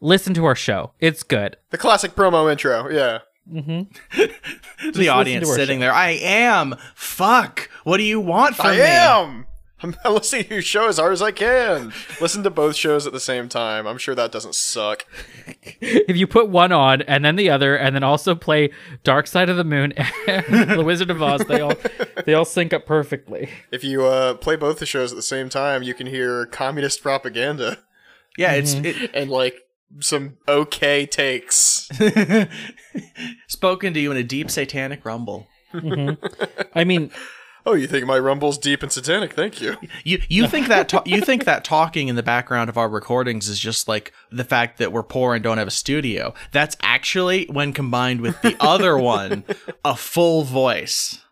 listen to our show. It's good. The classic promo intro. Yeah. Mm-hmm. the audience to our sitting there. I am. Fuck. What do you want from I me? am. I'm listening to your show as hard as I can. Listen to both shows at the same time. I'm sure that doesn't suck. If you put one on and then the other, and then also play Dark Side of the Moon and The Wizard of Oz, they all they all sync up perfectly. If you uh, play both the shows at the same time, you can hear communist propaganda Yeah, it's it, and like some okay takes. spoken to you in a deep satanic rumble. I mean, Oh, you think my rumble's deep and satanic? Thank you. You you think that ta- you think that talking in the background of our recordings is just like the fact that we're poor and don't have a studio. That's actually when combined with the other one, a full voice.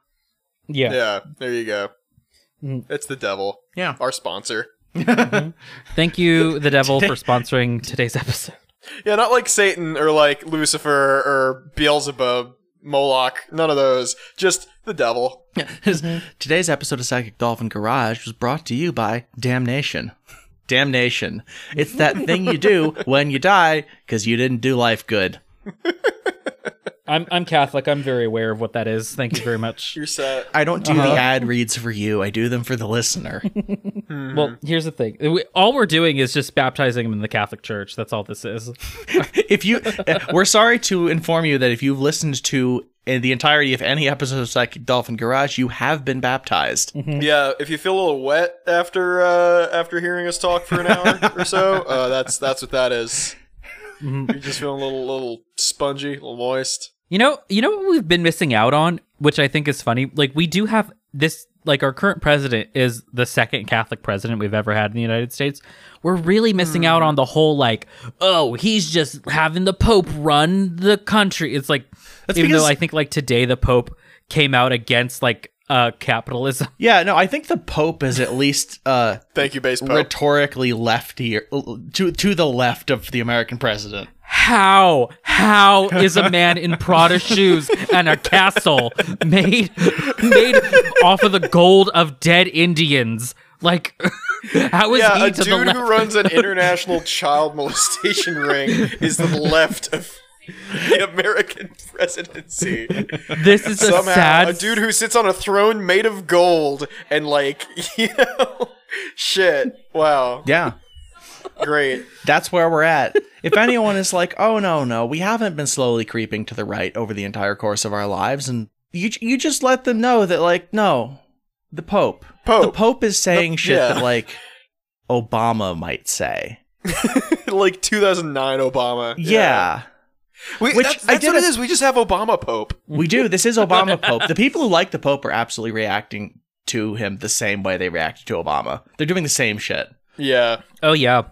yeah. Yeah, there you go. Mm. It's the devil, Yeah. our sponsor. Mm-hmm. Thank you, the devil, for sponsoring today's episode. Yeah, not like Satan or like Lucifer or Beelzebub, Moloch, none of those. Just the devil. Today's episode of Psychic Dolphin Garage was brought to you by Damnation. Damnation. It's that thing you do when you die because you didn't do life good. I'm I'm Catholic. I'm very aware of what that is. Thank you very much. You're set. I don't do Uh-huh. the ad reads for you. I do them for the listener. Well, here's the thing. We, all we're doing is just baptizing them in the Catholic Church. That's all this is. if you, uh, we're sorry to inform you that if you've listened to in the entirety of any episode of Psychic Dolphin Garage, you have been baptized. Yeah, if you feel a little wet after uh, after hearing us talk for an hour or so, uh, that's that's what that is. You're just feeling a little little spongy, a little moist. You know, you know what we've been missing out on, which I think is funny. Like we do have this. Like our current president is the second Catholic president we've ever had in the United States. We're really missing out on the whole like, oh, he's just having the Pope run the country. It's like, That's even because- though I think like today the Pope came out against like uh capitalism. Yeah, no, I think the Pope is at least uh, Thank you, base pope. rhetorically lefty to to the left of the American president. How? How is a man in Prada shoes and a castle made made off of the gold of dead Indians? Like, how is yeah, he a to the dude left? who runs an international child molestation ring is to the left of the American presidency. this is a Somehow, sad. a dude who sits on a throne made of gold and like, you know, shit. Wow, Yeah. Great. That's where we're at. If anyone is like, "Oh no, no, we haven't been slowly creeping to the right over the entire course of our lives," and you you just let them know that, like, no, the Pope, Pope. the Pope. Pope is saying shit yeah. that like Obama might say. like 2009 Obama. Yeah, We, Which that's, I that's did what a- is. We just have Obama Pope. we do. This is Obama Pope. The people who like the Pope are absolutely reacting to him the same way they reacted to Obama. They're doing the same shit. Yeah. oh yeah,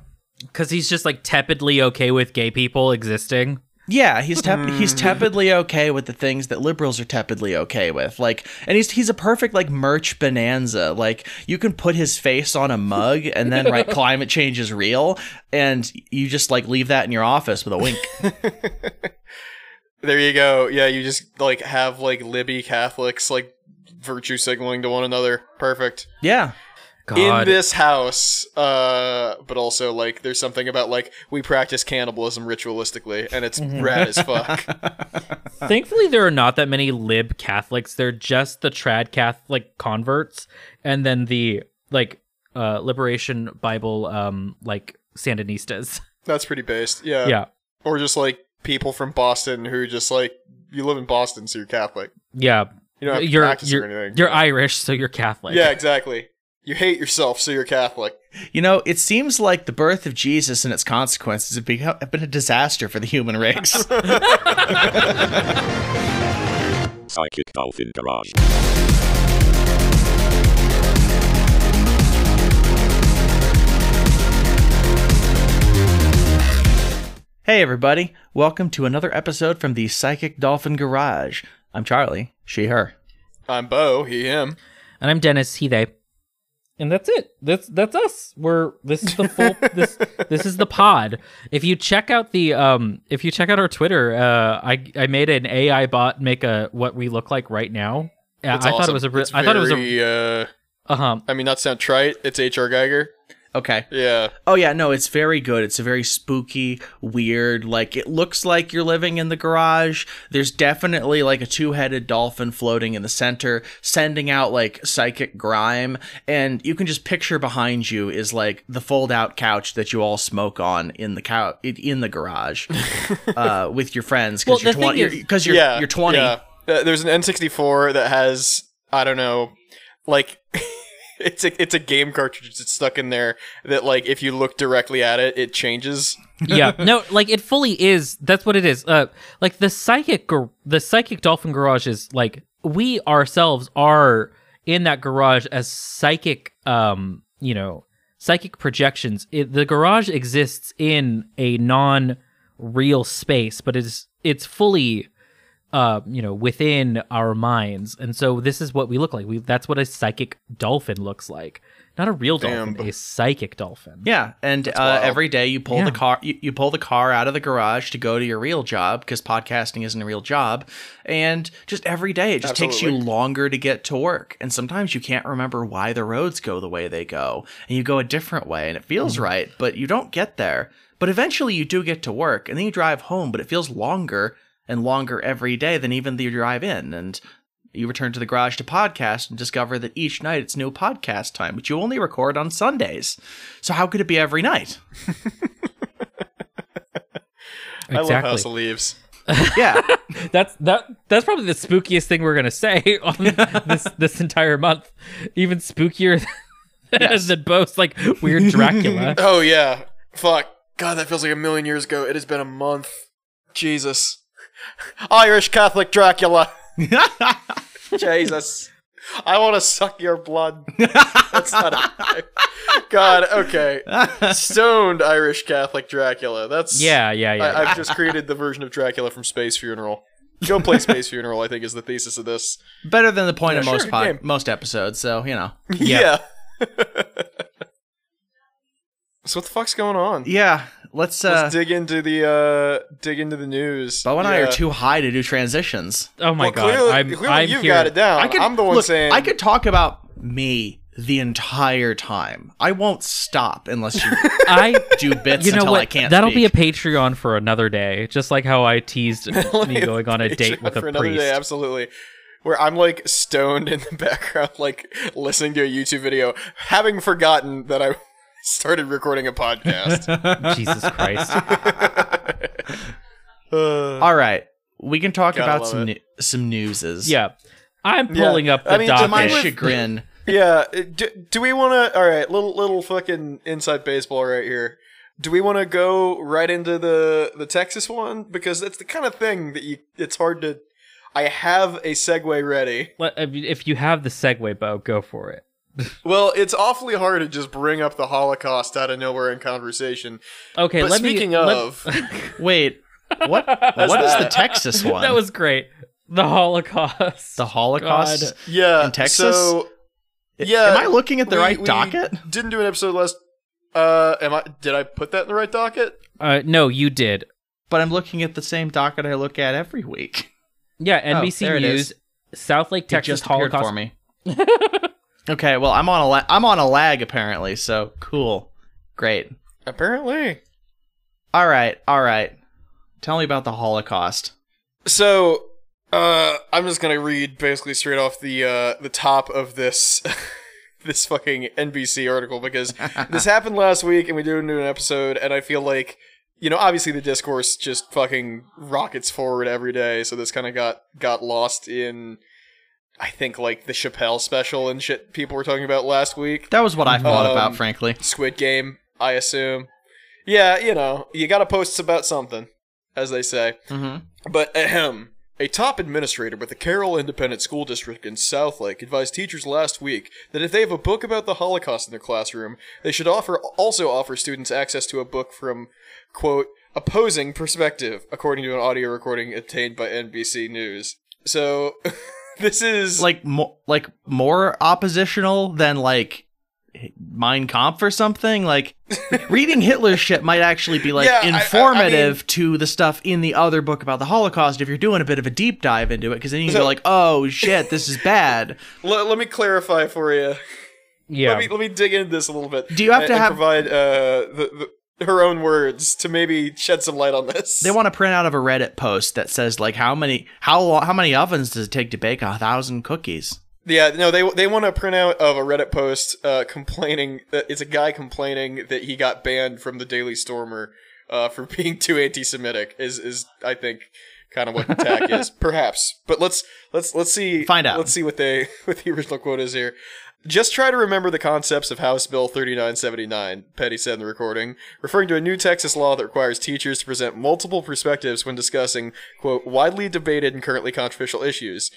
because he's just like tepidly okay with gay people existing. Yeah, he's tep- hmm. he's tepidly okay with the things that liberals are tepidly okay with. Like, and he's he's a perfect like merch bonanza. Like, you can put his face on a mug and then write "climate change is real," and you just like leave that in your office with a wink. There you go. Yeah, you just like have like Libby Catholics like virtue signaling to one another. Perfect. Yeah, God, In this house, uh, but also like there's something about like we practice cannibalism ritualistically, and it's rad as fuck. Thankfully, there are not that many lib Catholics. They're just the trad Catholic converts, and then the like uh Liberation Bible um like Sandinistas. That's pretty based. Yeah. yeah, Or just like people from Boston who just like you live in Boston, so you're Catholic. yeah. You don't have to You're practice or you're, anything. you're Irish, so you're Catholic. yeah, exactly. You hate yourself, so you're Catholic. you know, it seems like the birth of Jesus and its consequences have, become, have been a disaster for the human race. Psychic Dolphin Garage. hey, everybody! Welcome to another episode from the Psychic Dolphin Garage. I'm Charlie. She, her. I'm Bo, he, him. and I'm Dennis. He they. And that's it. That's that's us. We're this is the full this this is the pod. If you check out the um if you check out our Twitter, uh I I made an AI bot make a what we look like right now. Yeah, I thought it was a re- I thought it was a very, uh, uh huh. I mean, not sound trite. It's H.R. Giger. Okay. Yeah. Oh yeah, no, it's very good. It's a very spooky, weird. Like it looks like you're living in the garage. There's definitely like a two-headed dolphin floating in the center, sending out like psychic grime, and you can just picture behind you is like the fold-out couch that you all smoke on in the couch in the garage uh, with your friends Well, because you're the thing twenty. is- Because you're yeah. you're twenty. Yeah. Uh, there's an N64 that has I don't know, like it's a it's a game cartridge that's stuck in there that like if you look directly at it, it changes. yeah. No like it fully is. That's what it is. Uh like the psychic the psychic dolphin garage is like we ourselves are in that garage as psychic um you know psychic projections. It, the garage exists in a non real space but it's it's fully uh you know within our minds. And so this is what we look like. We that's what a psychic dolphin looks like. Not a real dolphin Damn. a psychic dolphin. Yeah, and uh, every day you pull Yeah. the car you, you pull the car out of the garage to go to your real job because podcasting isn't a real job, and just every day it just takes you longer to get to work, and sometimes you can't remember why the roads go the way they go, and you go a different way, and it feels right, but you don't get there. But eventually you do get to work, and then you drive home, but it feels longer and longer every day than even the drive in, and you return to the garage to podcast and discover that each night it's new podcast time, but you only record on Sundays. So how could it be every night? I love exactly House of Leaves. Yeah. That's that. That's probably the spookiest thing we're gonna say on this this entire month. Even spookier Yes. than Bo's like weird Dracula. Oh yeah. Fuck. God, that feels like a million years ago. It has been a month. Jesus. Irish Catholic Dracula. Jesus. I want to suck your blood. That's not a. God, okay. Stoned Irish Catholic Dracula. That's. yeah, yeah, yeah. I, I've just created the version of Dracula from Space Funeral. Go play Space Funeral, I think, is the thesis of this. Better than the point Yeah, of sure, most good pod- most episodes, so you know. Yeah. so what the fuck's going on? Yeah. Let's uh Let's dig into the uh dig into the news. Bo and I are too high to do transitions. oh my well, god, clearly, I'm clearly I'm you've here. got it down. I could I'm the one look, saying I could talk about me the entire time. I won't stop unless you I do bits you know until what? I can't That'll be a. Patreon for another day, just like how I teased me going on a date with a for priest. day, absolutely. Where I'm like stoned in the background, like listening to a YouTube video, having forgotten that I started recording a podcast. Jesus Christ. Uh, All right. We can talk about some it. some newses. Yeah. I'm Yeah, pulling up I the mean, To my chagrin. yeah. Do, do we want to? All right, little little fucking inside baseball right here. Do we want to go right into the the Texas one because it's the kind of thing that you it's hard to. I have a segue ready. Let- if you have the segue, Bo, go for it. Well, it's awfully hard to just bring up the Holocaust out of nowhere in conversation. Okay, but let speaking me. let- of, Wait. What what is the. Texas one? that was great. The Holocaust. the Holocaust. God. yeah, In Texas? So, yeah, Am I looking at the we- right we docket? Didn't do an episode last. Uh, am I? Did I put that in the right docket? Uh, no, you did. But I'm looking at the same docket I look at every week. Yeah, Oh, NBC there it News, Southlake, South It Texas just Holocaust. for me. Okay, well I'm on a la- I'm on a lag apparently, so cool. Great. Apparently. All right, all right. Tell me about the Holocaust. So, uh, I'm just gonna read basically straight off the uh the top of this. This fucking NBC article because this happened last week and we do an episode and I feel like you know obviously the discourse just fucking rockets forward every day so this kind of got got lost in I think like the Chappelle special and shit people were talking about last week That was what I thought Um, about, frankly. Squid Game I assume yeah you know you got to post about something as they say Mm-hmm. but ahem. A top administrator with the Carroll Independent School District in Southlake advised teachers last week that if they have a book about the Holocaust in their classroom, they should offer also offer students access to a book from quote opposing perspective, according to an audio recording obtained by NBC News. So this is Like mo- like more oppositional than like Mein Kampf or something. Like reading Hitler's shit might actually be like Yeah, I- I- I informative to the stuff in the other book about the Holocaust if you're doing a bit of a deep dive into it, because then you can So- go like, oh shit, this is bad. L- let me clarify for you. Yeah. Let me let me dig into this a little bit. Do you have and- to have- provide uh, the, the, her own words to maybe shed some light on this? They want to print out of a Reddit post that says like how many how how many ovens does it take to bake a thousand cookies? Yeah, no, they they want a printout of a Reddit post uh, complaining that it's a guy complaining that he got banned from the Daily Stormer uh, for being too anti-Semitic. Is is I think kind of what the tag is, perhaps. But let's let's let's see Find out. Let's see what they what the original quote is here. Just try to remember the concepts of House Bill 3979, Peddy said in the recording, referring to a new Texas law that requires teachers to present multiple perspectives when discussing, quote, widely debated and currently controversial issues.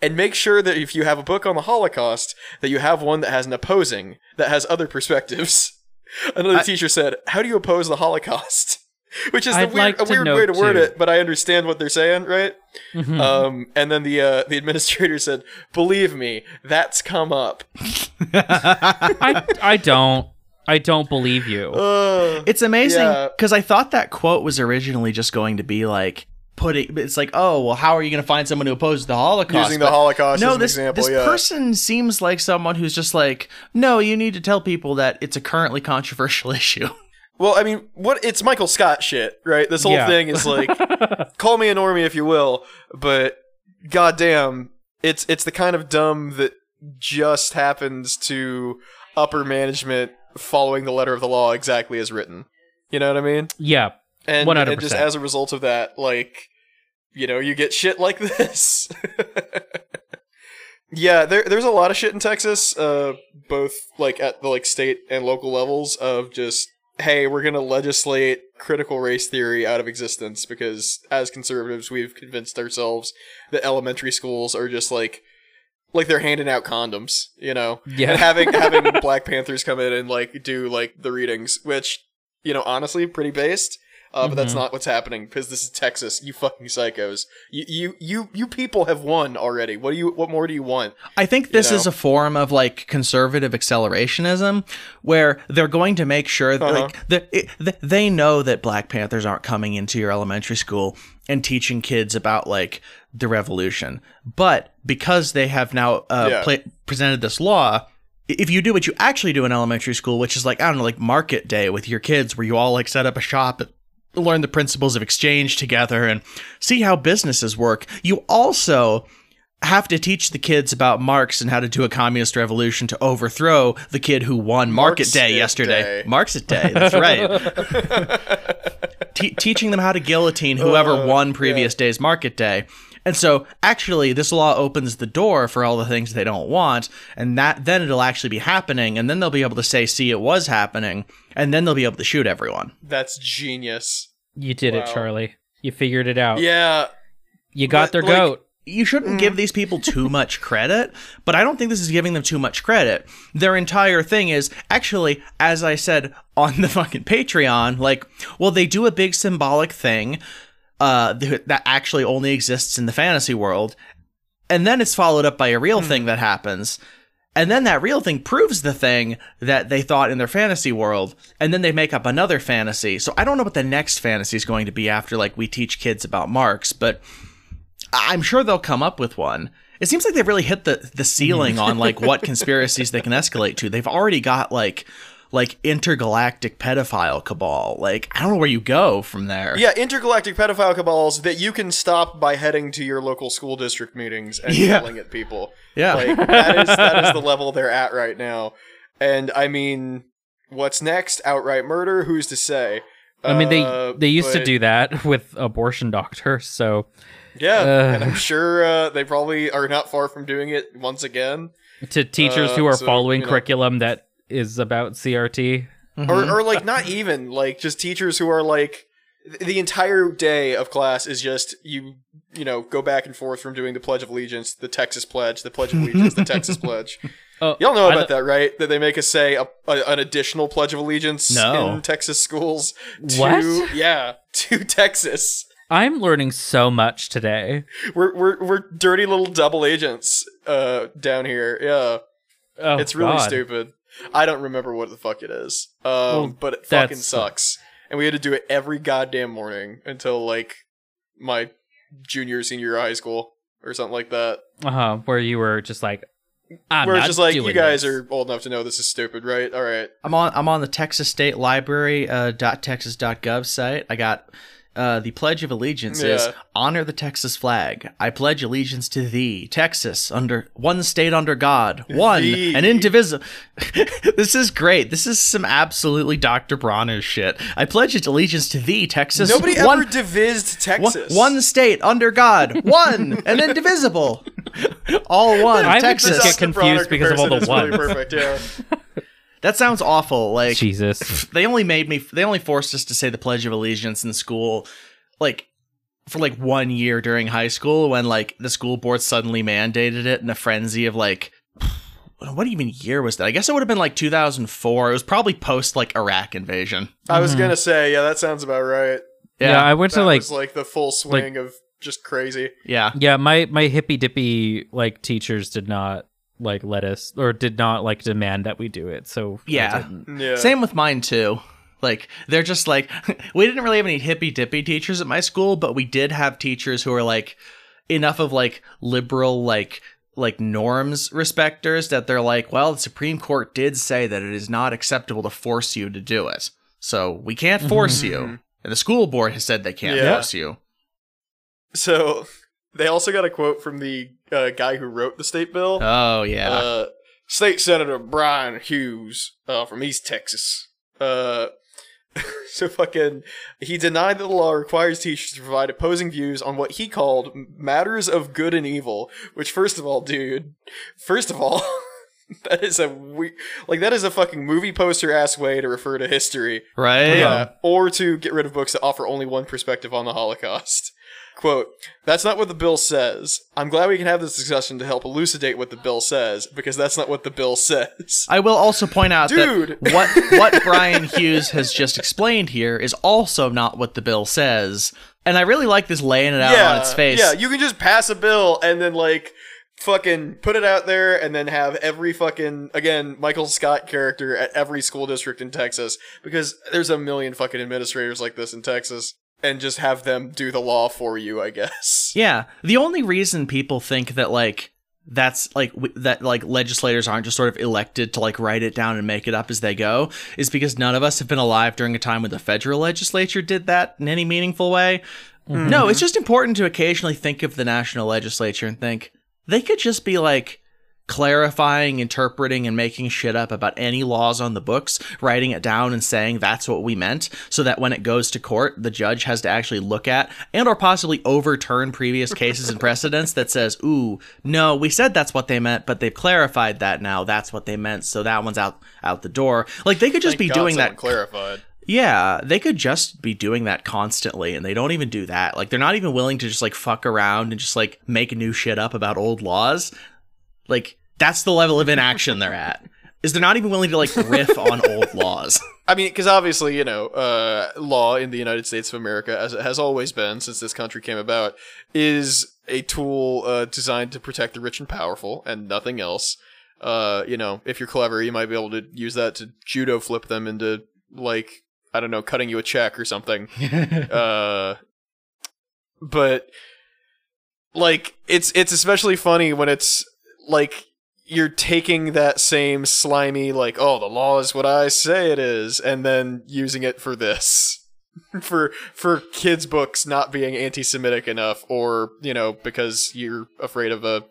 And make sure that if you have a book on the Holocaust, that you have one that has an opposing, that has other perspectives. Another teacher said, How do you oppose the Holocaust? Which is the weird, like a weird way to word too- it, but I understand what they're saying, right? Mhm. Um, and then the uh, the administrator said, "Believe me, that's come up." I I don't I don't believe you. Uh, It's amazing Yeah. because I thought that quote was originally just going to be like putting. It's like, oh well, how are you going to find someone who opposes the Holocaust? using the But Holocaust no, as an this example, this yeah. person seems like someone who's just like, no, you need to tell people that it's a currently controversial issue. Well, I mean, what it's Michael Scott shit, right? This whole Yeah. thing is like, call me a normie if you will, but goddamn, it's it's the kind of dumb that just happens to upper management following the letter of the law exactly as written. You know what I mean? yeah. and, 100%. and just as a result of that, like, you know, you get shit like this. yeah, there, there's a lot of shit in Texas, uh, both like at the like state and local levels of just, hey, we're gonna legislate critical race theory out of existence because as conservatives, we've convinced ourselves that elementary schools are just like. Like they're handing out condoms, you know, Yeah. and having having Black Panthers come in and like do like the readings, which you know, honestly, pretty based. Uh, but that's Mhm. not what's happening because this is Texas. You fucking psychos. You, you, you, you people have won already. What do you? What more do you want? I think this You is a form of like conservative accelerationism, where they're going to make sure that Uh-huh. like the, it, they know that Black Panthers aren't coming into your elementary school and teaching kids about like the revolution, but because they have now uh, Yeah. pla presented this law. If you do what you actually do in elementary school, which is like I don't know, like market day with your kids, where you all like set up a shop, learn the principles of exchange together, and see how businesses work, you also have to teach the kids about Marx and how to do a communist revolution to overthrow the kid who won Market Marx Day yesterday. day. Marx it Day, that's right. Te- teaching them how to guillotine whoever Uh, won previous day's Market Day. And so, actually, this law opens the door for all the things they don't want, and that then it'll actually be happening, and then they'll be able to say, "See, it was happening," and then they'll be able to shoot everyone. That's genius. You did it, Charlie. You figured it out. Yeah, You got But, their like- goat. you shouldn't give mm. these people too much credit, but I don't think this is giving them too much credit. Their entire thing is actually, as I said on the fucking Patreon, like, well, they do a big symbolic thing uh, th- that actually only exists in the fantasy world, and then it's followed up by a real thing that happens. And then that real thing proves the thing that they thought in their fantasy world, and then they make up another fantasy. So I don't know what the next fantasy is going to be after, like, we teach kids about Marx, but I'm sure they'll come up with one. It seems like they've really hit the the ceiling on like what conspiracies they can escalate to. They've already got like like intergalactic pedophile cabal. Like I don't know where you go from there. yeah. Intergalactic pedophile cabals that you can stop by heading to your local school district meetings and Yeah. yelling at people. Yeah. Like that is that is the level they're at right now. And I mean, what's next? Outright murder? Who's to say? I mean, they Uh, they used to but- do that with abortion doctors. So Yeah, Uh. and I'm sure uh, they probably are not far from doing it once again. to teachers Uh, who are so, following you know. curriculum that is about CRT. Mm-hmm. or or like not even like just teachers who are like the entire day of class is just you you know go back and forth from doing the pledge of allegiance the texas pledge the pledge of allegiance the texas pledge Oh, y'all know about th- that right that they make us say a, a, an additional pledge of allegiance No. in texas schools to What? yeah to texas I'm learning so much today. we're, we're we're dirty little double agents uh down here yeah Oh, it's really God. stupid. I don't remember what the fuck it is. Um, Well, but it fucking sucks. And we had to do it every goddamn morning until like my junior, senior year of high school or something like that. Uh huh. Where you were just like, I'm We're not just like, you guys this. are old enough to know this is stupid, right? All right. I'm on I'm on the Texas State Library uh, .texas.gov site. I got uh, the Pledge of Allegiance is honor the Texas flag. I pledge allegiance to thee, Texas, under one state under God, one Thee. and indivisible. this is great. This is some absolutely Dr. Bronner shit. I pledge allegiance to thee, Texas. Nobody one, ever divised Texas. one state under God, one and indivisible. All one, I would Texas. just get confused because of all the comparison is really perfect, yeah. That sounds awful. Like Jesus. they only made me they only forced us to say the pledge of allegiance in school like for like one year during high school when like the school board suddenly mandated it in a frenzy of like what even year was that? I guess it would have been like 2004. It was probably post like Iraq invasion. I was mm-hmm. gonna say, yeah, that sounds about right. Yeah, I went That to like was like the full swing of just crazy. yeah. yeah, my my hippy dippy like teachers did not like let us or did not like demand that we do it. So Yeah. Yeah. Same with mine too. Like they're just like we didn't really have any hippy dippy teachers at my school, but we did have teachers who were like enough of like liberal like like norms respecters that they're like, well, the Supreme Court did say that it is not acceptable to force you to do it. So we can't force you. Mm-hmm. And the school board has said they can't Yeah. force you. So they also got a quote from the uh, guy who wrote the state bill. Oh yeah. Uh, State Senator Bryan Hughes uh, from East Texas. Uh, so fucking, he denied that the law requires teachers to provide opposing views on what he called matters of good and evil. Which, first of all, dude, first of all, that is a we- like that is a fucking movie poster ass way to refer to history. right? Yeah, or to get rid of books that offer only one perspective on the Holocaust. Quote, that's not what the bill says. I'm glad we can have this discussion to help elucidate what the bill says, because that's not what the bill says. I will also point out Dude. that what what Bryan Hughes has just explained here is also not what the bill says. And I really like this laying it out yeah, on its face. yeah, you can just pass a bill and then, like, fucking put it out there and then have every fucking, again, Michael Scott character at every school district in Texas, because there's a million fucking administrators like this in Texas, and just have them do the law for you, I guess. Yeah, the only reason people think that like that's like w- that like legislators aren't just sort of elected to like write it down and make it up as they go is because none of us have been alive during a time when the federal legislature did that in any meaningful way. Mm-hmm. No, it's just important to occasionally think of the national legislature and think they could just be like clarifying, interpreting, and making shit up about any laws on the books, writing it down and saying that's what we meant, so that when it goes to court, the judge has to actually look at and or possibly overturn previous cases and precedents that says, ooh, no, we said that's what they meant, but they've clarified that now that's what they meant, so that one's out out the door. Like they could just Thank be God doing that clarified. yeah, they could just be doing that constantly and they don't even do that. Like they're not even willing to just like fuck around and just like make new shit up about old laws. Like that's the level of inaction they're at. Is they're not even willing to like riff on old laws. I mean, because obviously, you know, uh, law in the United States of America, as it has always been since this country came about, is a tool uh, designed to protect the rich and powerful and nothing else. Uh, you know, if you're clever, you might be able to use that to judo flip them into, like, I don't know, cutting you a check or something. uh, but like, it's it's especially funny when it's like you're taking that same slimy like oh the law is what i say it is and then using it for this for for kids books not being anti-semitic enough or you know because you're afraid of a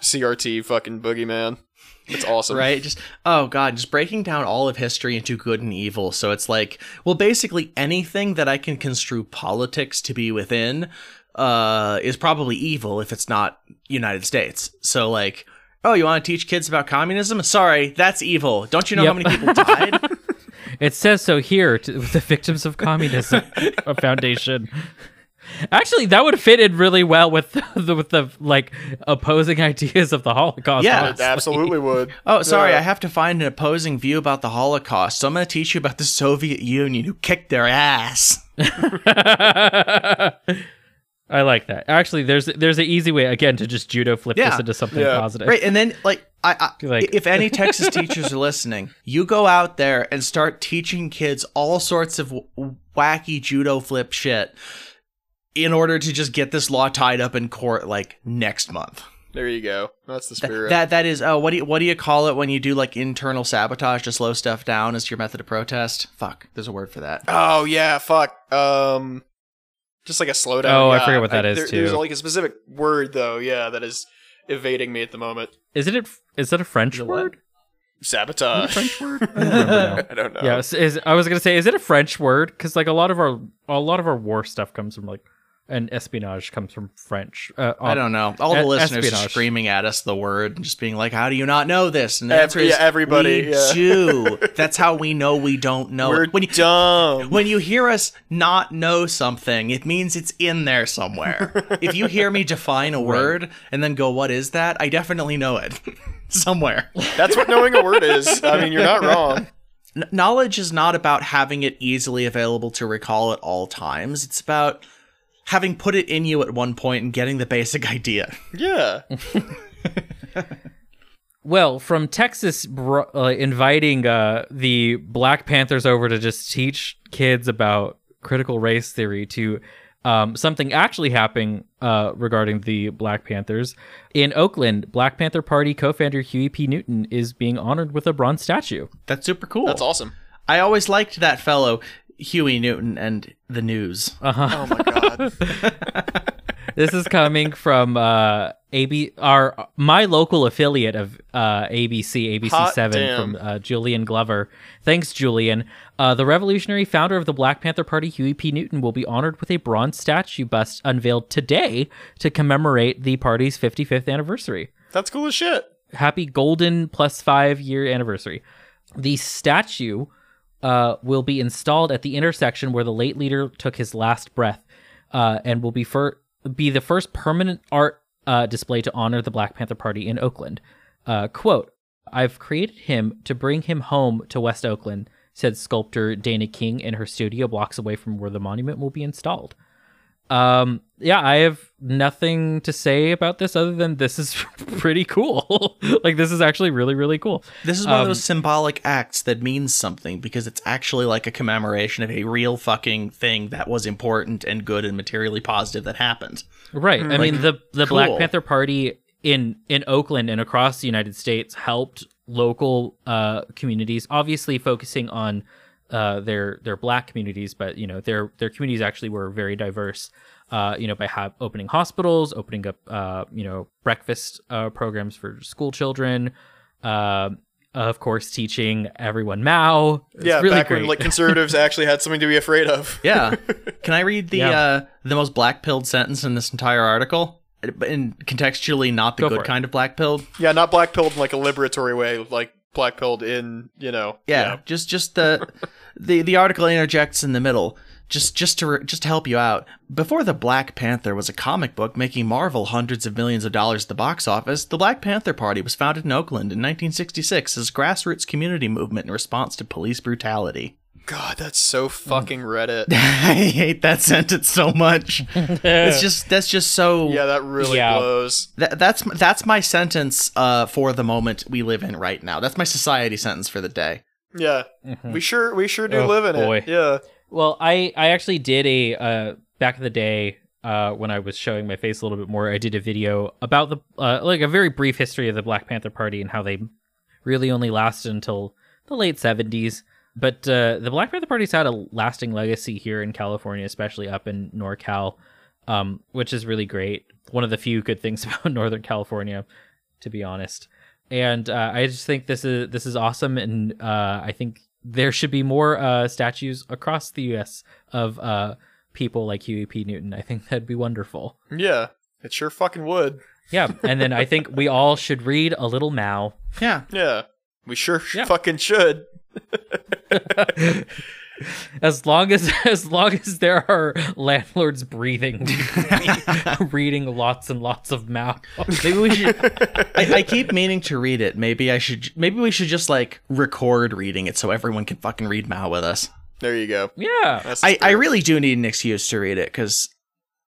crt fucking boogeyman it's awesome right? Just oh god, just breaking down all of history into good and evil. So it's like, well, basically anything that I can construe politics to be within uh is probably evil if it's not United States. So like, oh, you want to teach kids about communism? Sorry, that's evil. Don't you know how many people died? It says so here to with the Victims of Communism Foundation. Actually, that would fit in really well with the with the like opposing ideas of the Holocaust. Yeah. it absolutely would Oh, sorry, Yeah. I have to find an opposing view about the Holocaust. So I'm going to teach you about the Soviet Union who kicked their ass. I like that. Actually, there's there's an easy way again to just judo flip Yeah. this into something Yeah. positive. Right, and then like I, I Like- if any Texas teachers are listening, you go out there and start teaching kids all sorts of w- wacky judo flip shit in order to just get this law tied up in court like next month. There you go. That's the spirit. That that is. Oh, what do you what do you call it when you do like internal sabotage to slow stuff down as your method of protest? Fuck, there's a word for that. oh yeah, fuck. Um, just like a slowdown. Oh, I forget what that is, there- too. There's like a specific word though. Yeah, that is evading me at the moment. Is it? Is that a French The what? word? Sabotage. French word? I don't. I don't know. Yeah, is, is- I was gonna say, is it a French word? Because like a lot of our a lot of our war stuff comes from like, and espionage comes from French. Uh, I don't know. All the E- listeners are screaming at us the word and just being like, "How do you not know this?" And the Ev- answer is, everybody, We yeah. do. That's how we know we don't know. We're it. When you dumb. when you hear us not know something, it means it's in there somewhere. if you hear me define a word and then go, "What is that?" I definitely know it somewhere. That's what knowing a word is. I mean, you're not wrong. Knowledge is not about having it easily available to recall at all times. It's about having put it in you at one point and getting the basic idea. Yeah. Well, from Texas bro- uh, inviting uh, the Black Panthers over to just teach kids about critical race theory to um, something actually happening uh, regarding the Black Panthers. In Oakland, Black Panther Party co founder Huey P. Newton is being honored with a bronze statue. That's super cool. That's awesome. I always liked that fellow, Huey Newton, and the news. Oh my god. this is coming from uh AB our my local affiliate of uh ABC Hot ABC7 damn. from uh, Julian Glover. Thanks Julian. Uh the revolutionary founder of the Black Panther Party Huey P Newton will be honored with a bronze statue bust unveiled today to commemorate the party's 55th anniversary. That's cool as shit. Happy golden plus 5 year anniversary. The statue uh, will be installed at the intersection where the late leader took his last breath, uh, and will be fir- be the first permanent art uh, display to honor the Black Panther Party in Oakland. Uh, quote: "I've created him to bring him home to West Oakland," said sculptor Dana King in her studio blocks away from where the monument will be installed. Um, yeah, I have nothing to say about this other than this is pretty cool. like this is actually really really cool. This is one of Um, those symbolic acts that means something because it's actually like a commemoration of a real fucking thing that was important and good and materially positive that happened. Right. I mean the the Black. Panther Party in in Oakland and across the United States helped local uh communities obviously focusing on uh their their black communities but you know their their communities actually were very diverse uh you know by ha- opening hospitals opening up uh you know breakfast uh programs for school children uh, of course teaching everyone Mao It's yeah, really back great. when like conservatives actually had something to be afraid of. Yeah. Can I read the Yeah. uh the most black pilled sentence in this entire article? And contextually not the Go good kind of black pilled. Yeah, not black pilled in like a liberatory way, like black pilled in, you know. Yeah, just just the the the article interjects in the middle just just to re- just to help you out. Before the Black Panther was a comic book making Marvel hundreds of millions of dollars at the box office, the Black Panther Party was founded in Oakland in 1966 as a grassroots community movement in response to police brutality. God, that's so fucking Reddit. I hate that sentence so much. it's just that's just so Yeah, that really Yeah. blows. That, that's that's my sentence uh, for the moment we live in right now. That's my society sentence for the day. Yeah. We sure we sure do Oh, live in boy. it. Yeah. Well, I I actually did a uh back in the day uh when I was showing my face a little bit more. I did a video about the uh like a very brief history of the Black Panther Party and how they really only lasted until the late 70s. But uh the Black Panther Party's had a lasting legacy here in California, especially up in NorCal, um which is really great. One of the few good things about Northern California, to be honest. And uh, I just think this is this is awesome, and uh, I think there should be more uh, statues across the U.S. of uh, people like Huey P. Newton. I think that'd be wonderful. Yeah. It sure fucking would. Yeah, and then I think we all should read a little Mao. Yeah, Yeah. We sure Yeah. fucking should. as long as as long as there are landlords breathing, reading lots and lots of Mao. maybe we should. I, I keep meaning to read it. Maybe I should. Maybe we should just like record reading it so everyone can fucking read Mao with us. There you go. Yeah. That's I, I really do need an excuse to read it because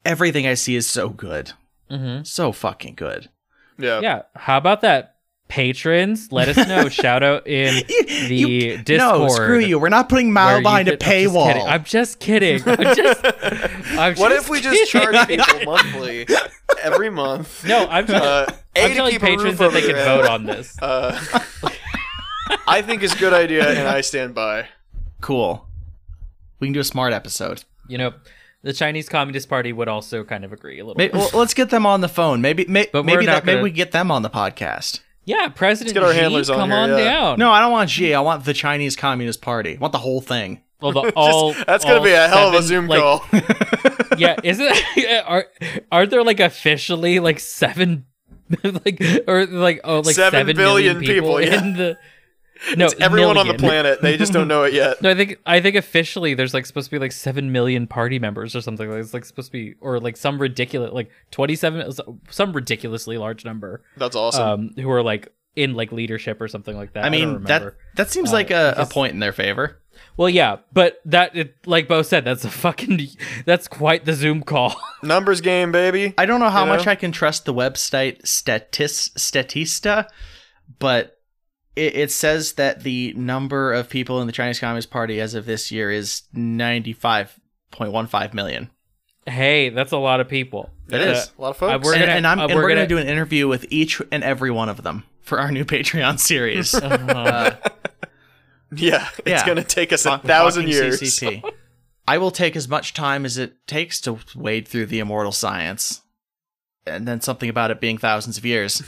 everything I see is so good, hmm so fucking good. yeah. Yeah. How about that? Patrons, let us know. Shout out in the You- Discord. No, screw you. We're not putting where Mao behind a can- I'm just kidding. paywall. I'm just kidding. I'm just, I'm What just if we just charge people monthly every month? No, I'm just. Uh, I'm 80 telling keep patrons that they can your vote on this. Uh, I think it's a good idea, and I stand by. Cool. We can do a smart episode. You know, the Chinese Communist Party would also kind of agree a little. Maybe, bit. well, let's get them on the phone. Maybe, may, But maybe that, maybe gonna- we get them on the podcast. Yeah, President get our Xi, handlers on come here, on yeah. down. No, I don't want Xi. I want the Chinese Communist Party. I want the whole thing. well, the, all That's gonna be a hell of a Zoom like, call. Yeah, isn't are aren't there like officially like seven, like or like oh like Seven seven billion million people, people, yeah. in the no it's Everyone on the planet, they just don't know it yet. No, I think I think officially there's like supposed to be like seven million party members or something. Like it's like supposed to be or like some ridiculous like twenty seven some ridiculously large number That's awesome. um who are like in like leadership or something like that. I don't mean, that that seems Uh, like a, a point in their favor. well, yeah, but that it, like Bo said, that's a fucking that's quite the Zoom call. Numbers game, baby. I don't know how You know? much I can trust the website Statis Statista, but it, it says that the number of people in the Chinese Communist Party as of this year is ninety five point one five million. hey, that's a lot of people. It Uh, is. A lot of Uh, folks. we're and, gonna- and I'm uh, we're we're gonna, gonna- do an interview with each and every one of them for our new Patreon series. Uh, yeah, it's yeah. gonna take us a Talk- thousand years. CCP. I will take as much time as it takes to wade through the immortal science, and then something about it being thousands of years.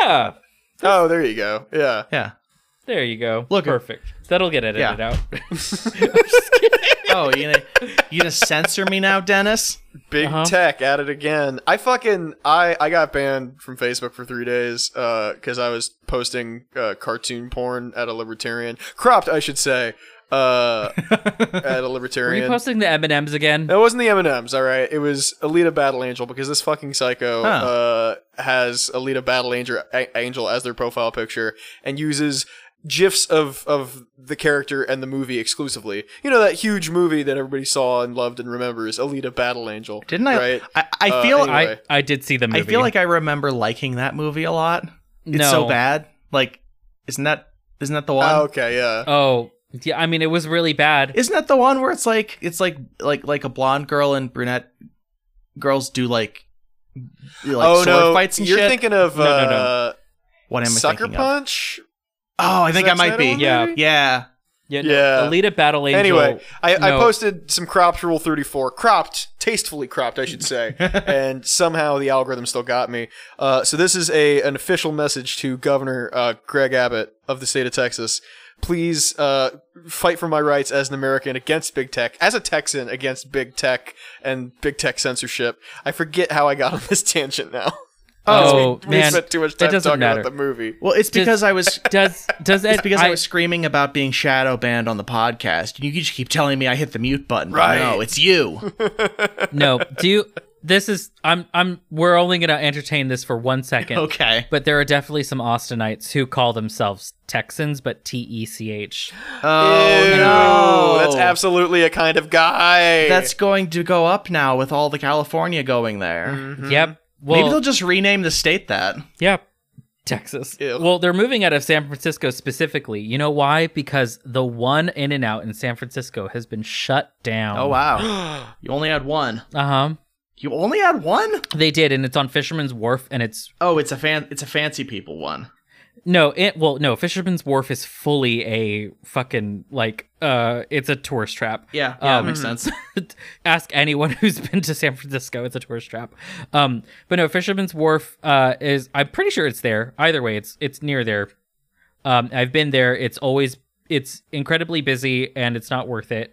yeah, Oh, there you go. Yeah. Yeah. there you go. Look- perfect. That'll get edited Yeah. out. Oh, you gonna you gonna censor me now, Dennis? Big Uh-huh. tech at it again. I fucking I I got banned from Facebook for three days uh because I was posting uh, cartoon porn at a libertarian cropped I should say uh at a libertarian. Are you posting the M and M's again? it wasn't the M and M's, all right. It was Alita Battle Angel because this fucking psycho Huh. uh, has Alita Battle Angel, a- Angel as their profile picture and uses gifs of of the character and the movie exclusively. You know that huge movie that everybody saw and loved and remembers, Alita Battle Angel. Didn't I? Right? I, I Uh, feel anyway. I I did see the movie. I feel like I remember liking that movie a lot. It's no. so bad. Like, isn't that isn't that the one? Oh, okay, yeah. Oh, yeah. I mean, it was really bad. Isn't that the one where it's like it's like like like a blonde girl and brunette girls do like like oh sword no, fights and you're shit? thinking of No, no, no. uh, what am I Sucker thinking of? Punch. Oh, I think I might be. One, Yeah. maybe? Yeah. Yeah, no, Yeah. Alita Battle Angel. Anyway, I, I posted some cropped Rule 34, cropped, tastefully cropped, I should say, and somehow the algorithm still got me. Uh, so this is a an official message to Governor uh, Greg Abbott of the state of Texas. Please uh, fight for my rights as an American against big tech, as a Texan against big tech and big tech censorship. I forget how I got on this tangent now. Oh we man, spent too much it time doesn't talking matter. about the movie. Well, it's because I was Does does it's because I, was screaming about being shadow banned on the podcast. and You just keep telling me I hit the mute button. Right. No, it's you. no. Do you? This is. I'm. I'm. We're only gonna entertain this for one second. okay. But there are definitely some Austinites who call themselves Texans, but T E C H. Oh Ew, no. that's absolutely a kind of guy. That's going to go up now with all the California going there. Mm-hmm. Yep. Well, Maybe they'll just rename the state that. Yeah. Texas. Ew. Well, they're moving out of San Francisco specifically. You know why? Because the one In and Out in San Francisco has been shut down. Oh wow. you only had one. Uh huh. You only had one? They did, and it's on Fisherman's Wharf, and it's Oh, it's a fan it's a fancy people one. No, it well, no, Fisherman's Wharf is fully a fucking like, uh, it's a tourist trap. Yeah, yeah, Um, that makes sense. Ask anyone who's been to San Francisco. It's a tourist trap. Um, but no, Fisherman's Wharf uh, is. I'm pretty sure it's there. Either way, it's it's near there. Um, I've been there. It's always it's incredibly busy and it's not worth it.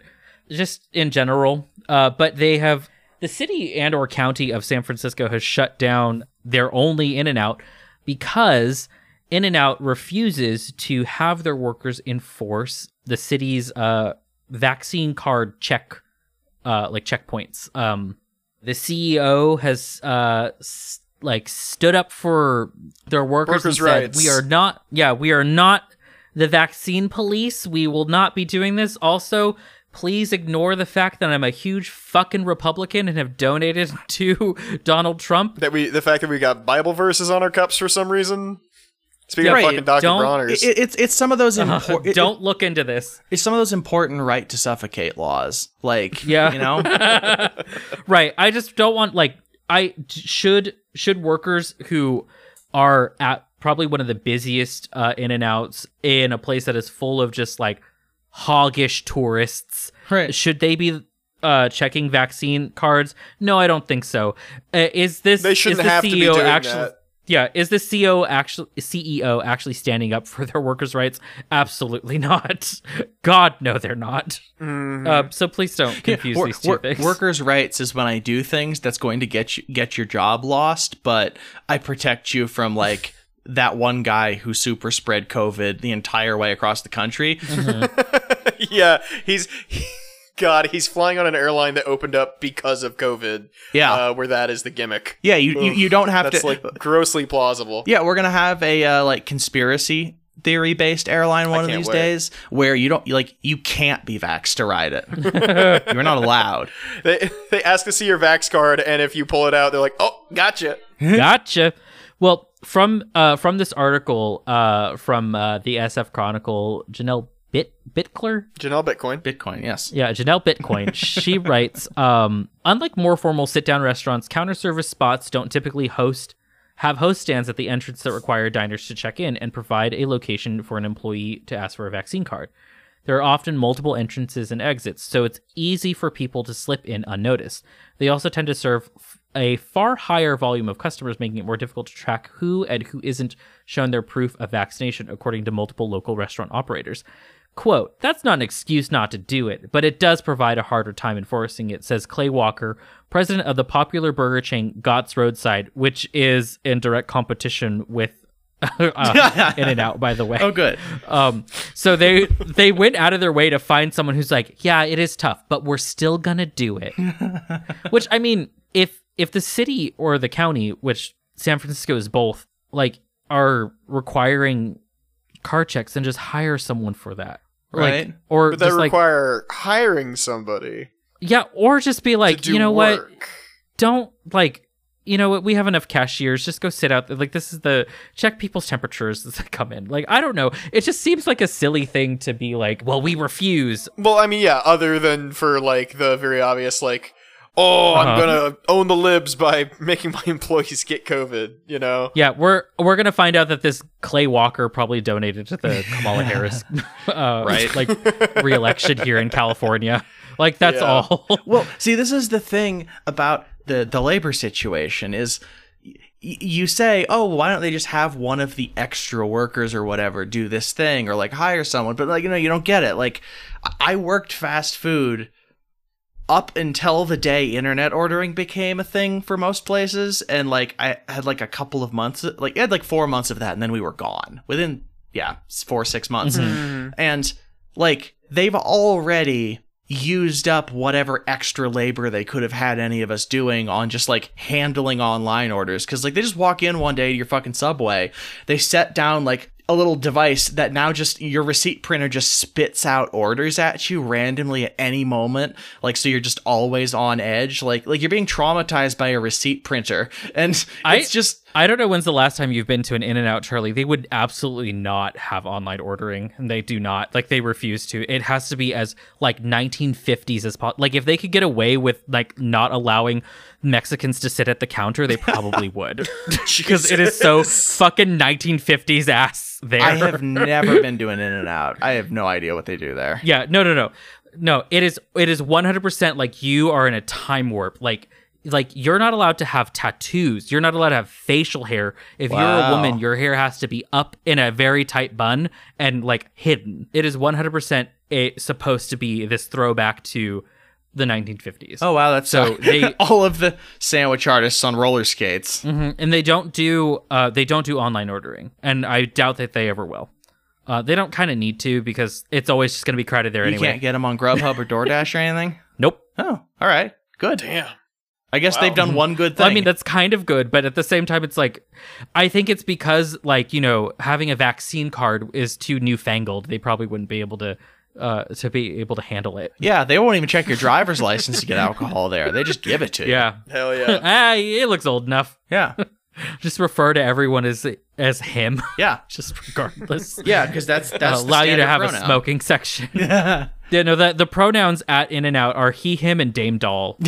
Just in general. Uh, but they have the city and or county of San Francisco has shut down their only In and Out because In and Out refuses to have their workers enforce the city's uh, vaccine card check uh, like checkpoints. Um, the CEO has uh, s- like stood up for their workers, Workers' and said, rights. "We are not. Yeah, we are not the vaccine police. We will not be doing this." Also. Please ignore the fact that I'm a huge fucking Republican and have donated to Donald Trump. that we the fact that we got Bible verses on our cups for some reason. Speaking Right, of fucking Dr. don't- Bronner's. It, it's it's some of those important Don't look into this. it's some of those important right to suffocate laws. Like Yeah. you know? right. I just don't want like I should should workers who are at probably one of the busiest uh, in and outs in a place that is full of just like hoggish tourists. Right. Should they be uh, checking vaccine cards? No, I don't think so. Uh, is this They shouldn't is the have to be CEO doing actually? that. Yeah, is the CEO actually CEO actually standing up for their workers' rights? Absolutely not. God, no, they're not. Mm-hmm. Uh, so please don't confuse Wor- these two wor- things. Workers' rights is when I do things that's going to get you get your job lost, but I protect you from like that one guy who super spread COVID the entire way across the country. yeah, he's God, he's flying on an airline that opened up because of COVID. Yeah. uh, where that is the gimmick. Yeah, you you, you don't have That's to. like grossly plausible. yeah, we're gonna have a uh, like conspiracy theory based airline one of these wait. days where you don't like you can't be vaxxed to ride it. You're not allowed. They they ask to see your Vax card, and if you pull it out, they're like, "Oh, gotcha." gotcha. Well, from uh from this article uh from uh, the SF Chronicle, Janelle Bit Bitkler, Janelle Bitcoin. Bitcoin, yes. yeah, Janelle Bitcoin. she writes, um, unlike more formal sit-down restaurants, counter service spots don't typically host have host stands at the entrance that require diners to check in and provide a location for an employee to ask for a vaccine card. There are often multiple entrances and exits, so it's easy for people to slip in unnoticed. They also tend to serve f- a far higher volume of customers, making it more difficult to track who and who isn't shown their proof of vaccination, according to multiple local restaurant operators. Quote, that's not an excuse not to do it, but it does provide a harder time enforcing it, says Clay Walker, president of the popular burger chain Gott's Roadside, which is in direct competition with uh, In and Out, by the way. Oh, good. Um, so they they went out of their way to find someone who's like, yeah, it is tough, but we're still gonna do it. which I mean, if if the city or the county, which San Francisco is both, like are requiring car checks, and just hire someone for that, Or, like- Right. or But that just like require hiring somebody yeah, or just be like, you know what, don't like you know what? We have enough cashiers. Just go sit out there like this is the check people's temperatures as they come in. Like i don't know. It just seems like a silly thing to be like well we refuse. Well, I mean, yeah. Other than for like the very obvious, like, oh, I'm Uh-huh. gonna own the libs by making my employees get COVID. You know. yeah we're we're gonna find out that this clay walker probably donated to the kamala harris uh, Right. like re-election here in california like that's Yeah. all Well, see, this is the thing about the the labor situation is you say, "Oh, why don't they just have one of the extra workers or whatever do this thing or like hire someone?" But like, you know, you don't get it. Like I- I worked fast food up until the day internet ordering became a thing for most places and like I had like a couple of months like I had like 4 months of that and then we were gone. Within yeah, 4 6 months. Mm-hmm. Mm-hmm. And like they've already used up whatever extra labor they could have had any of us doing on just like handling online orders cuz like they just walk in one day to your fucking subway, they set down like a little device that now just your receipt printer just spits out orders at you randomly at any moment. Like so you're just always on edge. Like like you're being traumatized by a receipt printer. And it's I- just I don't know when's the last time you've been to an In and Out, Charlie. They would absolutely not have online ordering, and they do not. Like they refuse to. It has to be as like 1950s as possible. Like if they could get away with like not allowing Mexicans to sit at the counter, they probably would, because it is so fucking 1950s ass there. I have never been to an in and out. I have no idea what they do there. Yeah, no, no, no, no. It is it is one hundred percent like you are in a time warp. Like like you're not allowed to have tattoos. You're not allowed to have facial hair. If you're a woman, your hair has to be up in a very tight bun and like hidden. It is one hundred percent supposed to be this throwback to the 1950s. Oh wow, that's So they- all of the sandwich artists on roller skates. Mhm. and they don't do uh they don't do online ordering, and I doubt that they ever will. Uh, they don't kind of need to because it's always just going to be crowded there You anyway. You can't get them on Grubhub or DoorDash or anything. nope. Oh, all right, good. Damn. I guess they've done one good thing. Well, I mean, that's kind of good, but at the same time, it's like, I think it's because, like, you know, having a vaccine card is too newfangled. They probably wouldn't be able to, uh, to be able to handle it. yeah, they won't even check your driver's license to get alcohol there. They just give it to you. Yeah. Hell yeah. ah, it looks old enough. yeah, Just refer to everyone as as him, yeah, just regardless. yeah. Because that's that's Uh, the allow you to standard have a smoking section. yeah, no, the the pronouns at In and Out are he, him, and Dame Doll.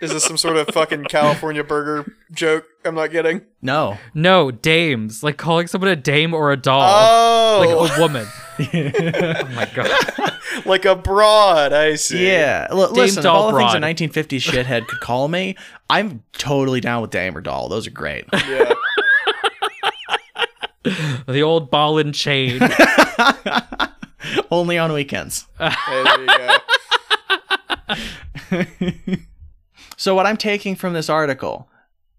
Is this some sort of fucking California burger joke? I'm not getting. No. No, dames. Like calling someone a dame or a doll. Oh, Like a woman. oh my god. like a broad. I see. Yeah. L- listen, of doll all the things a 1950s shithead could call me, I'm totally down with Dame or Doll. Those are great. Yeah. The old ball and chain. Only on weekends. Hey, there you go. So what I'm taking from this article